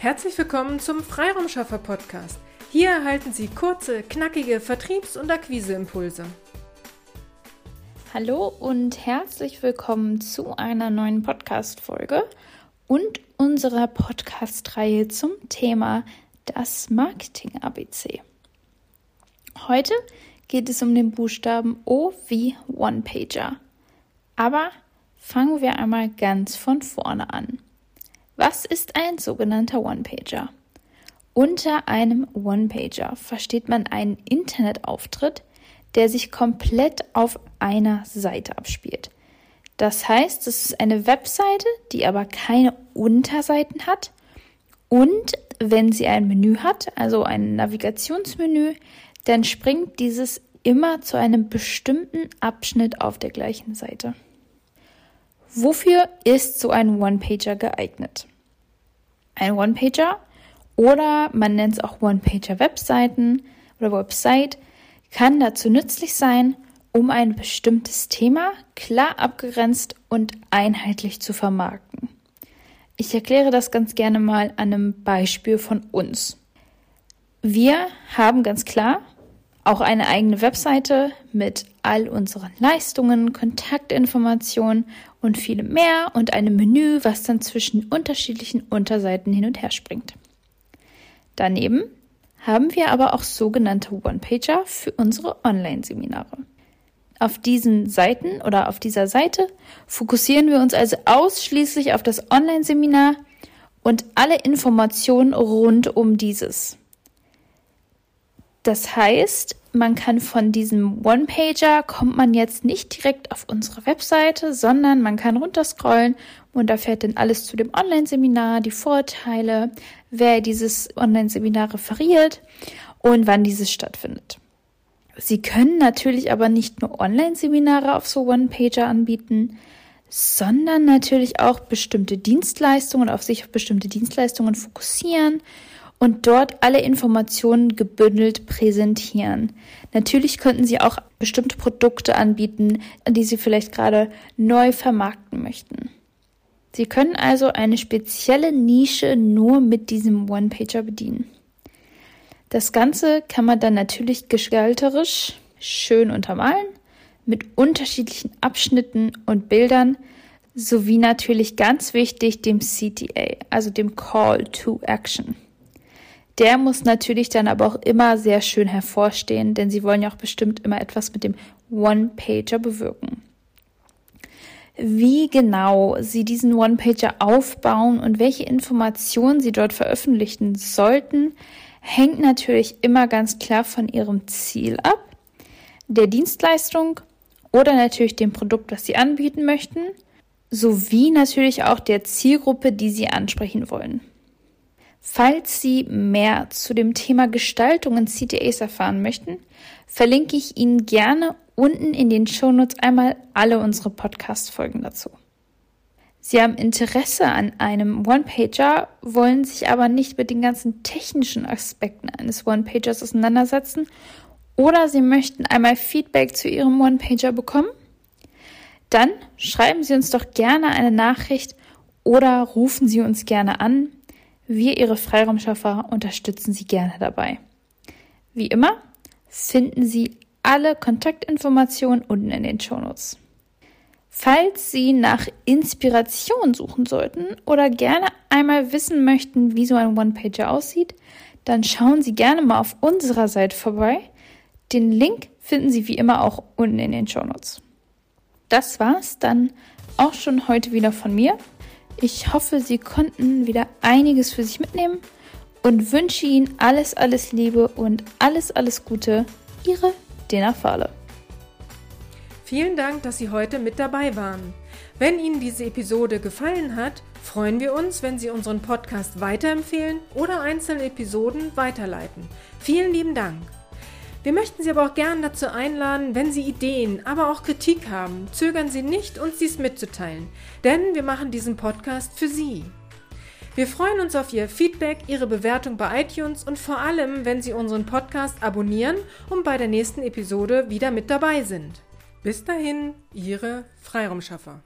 Herzlich willkommen zum Freiraumschaffer Podcast. Hier erhalten Sie kurze, knackige Vertriebs- und Akquiseimpulse. Hallo und herzlich willkommen zu einer neuen Podcast-Folge und unserer Podcast-Reihe zum Thema das Marketing-ABC. Heute geht es um den Buchstaben O wie One-Pager. Aber fangen wir einmal ganz von vorne an. Was ist ein sogenannter One-Pager? Unter einem One-Pager versteht man einen Internetauftritt, der sich komplett auf einer Seite abspielt. Das heißt, es ist eine Webseite, die aber keine Unterseiten hat und wenn sie ein Menü hat, also ein Navigationsmenü, dann springt dieses immer zu einem bestimmten Abschnitt auf der gleichen Seite. Wofür ist so ein One-Pager geeignet? Ein One-Pager oder man nennt es auch One-Pager-Webseiten oder Website kann dazu nützlich sein, um ein bestimmtes Thema klar abgegrenzt und einheitlich zu vermarkten. Ich erkläre das ganz gerne mal an einem Beispiel von uns. Wir haben ganz klar auch eine eigene Webseite mit all unseren Leistungen, Kontaktinformationen und vielem mehr und einem Menü, was dann zwischen unterschiedlichen Unterseiten hin und her springt. Daneben haben wir aber auch sogenannte One-Pager für unsere Online-Seminare. Auf diesen Seiten oder auf dieser Seite fokussieren wir uns also ausschließlich auf das Online-Seminar und alle Informationen rund um dieses. Das heißt, man kann von diesem One-Pager kommt man jetzt nicht direkt auf unsere Webseite, sondern man kann runterscrollen und da fährt dann alles zu dem Online-Seminar, die Vorteile, wer dieses Online-Seminar referiert und wann dieses stattfindet. Sie können natürlich aber nicht nur Online-Seminare auf so One-Pager anbieten, sondern natürlich auch bestimmte Dienstleistungen, auf sich auf bestimmte Dienstleistungen fokussieren und dort alle Informationen gebündelt präsentieren. Natürlich könnten Sie auch bestimmte Produkte anbieten, die Sie vielleicht gerade neu vermarkten möchten. Sie können also eine spezielle Nische nur mit diesem One-Pager bedienen. Das Ganze kann man dann natürlich gestalterisch schön untermalen mit unterschiedlichen Abschnitten und Bildern sowie natürlich ganz wichtig dem CTA, also dem Call to Action. Der muss natürlich dann aber auch immer sehr schön hervorstehen, denn sie wollen ja auch bestimmt immer etwas mit dem One-Pager bewirken. Wie genau Sie diesen One-Pager aufbauen und welche Informationen Sie dort veröffentlichen sollten, hängt natürlich immer ganz klar von Ihrem Ziel ab, der Dienstleistung oder natürlich dem Produkt, was Sie anbieten möchten, sowie natürlich auch der Zielgruppe, die Sie ansprechen wollen. Falls Sie mehr zu dem Thema Gestaltung in CTAs erfahren möchten, verlinke ich Ihnen gerne unten in den Shownotes einmal alle unsere Podcast-Folgen dazu. Sie haben Interesse an einem One-Pager, wollen sich aber nicht mit den ganzen technischen Aspekten eines One-Pagers auseinandersetzen oder Sie möchten einmal Feedback zu Ihrem One-Pager bekommen? Dann schreiben Sie uns doch gerne eine Nachricht oder rufen Sie uns gerne an. Wir, Ihre Freiraumschaffer, unterstützen Sie gerne dabei. Wie immer finden Sie alle Kontaktinformationen unten in den Shownotes. Falls Sie nach Inspiration suchen sollten oder gerne einmal wissen möchten, wie so ein One-Pager aussieht, dann schauen Sie gerne mal auf unserer Seite vorbei. Den Link finden Sie wie immer auch unten in den Shownotes. Das war's dann auch schon heute wieder von mir. Ich hoffe, Sie konnten wieder einiges für sich mitnehmen und wünsche Ihnen alles, alles Liebe und alles, alles Gute. Ihre Dena Fahle. Vielen Dank, dass Sie heute mit dabei waren. Wenn Ihnen diese Episode gefallen hat, freuen wir uns, wenn Sie unseren Podcast weiterempfehlen oder einzelne Episoden weiterleiten. Vielen lieben Dank. Wir möchten Sie aber auch gern dazu einladen, wenn Sie Ideen, aber auch Kritik haben, zögern Sie nicht, uns dies mitzuteilen, denn wir machen diesen Podcast für Sie. Wir freuen uns auf Ihr Feedback, Ihre Bewertung bei iTunes und vor allem, wenn Sie unseren Podcast abonnieren und bei der nächsten Episode wieder mit dabei sind. Bis dahin, Ihre Freiraumschaffer.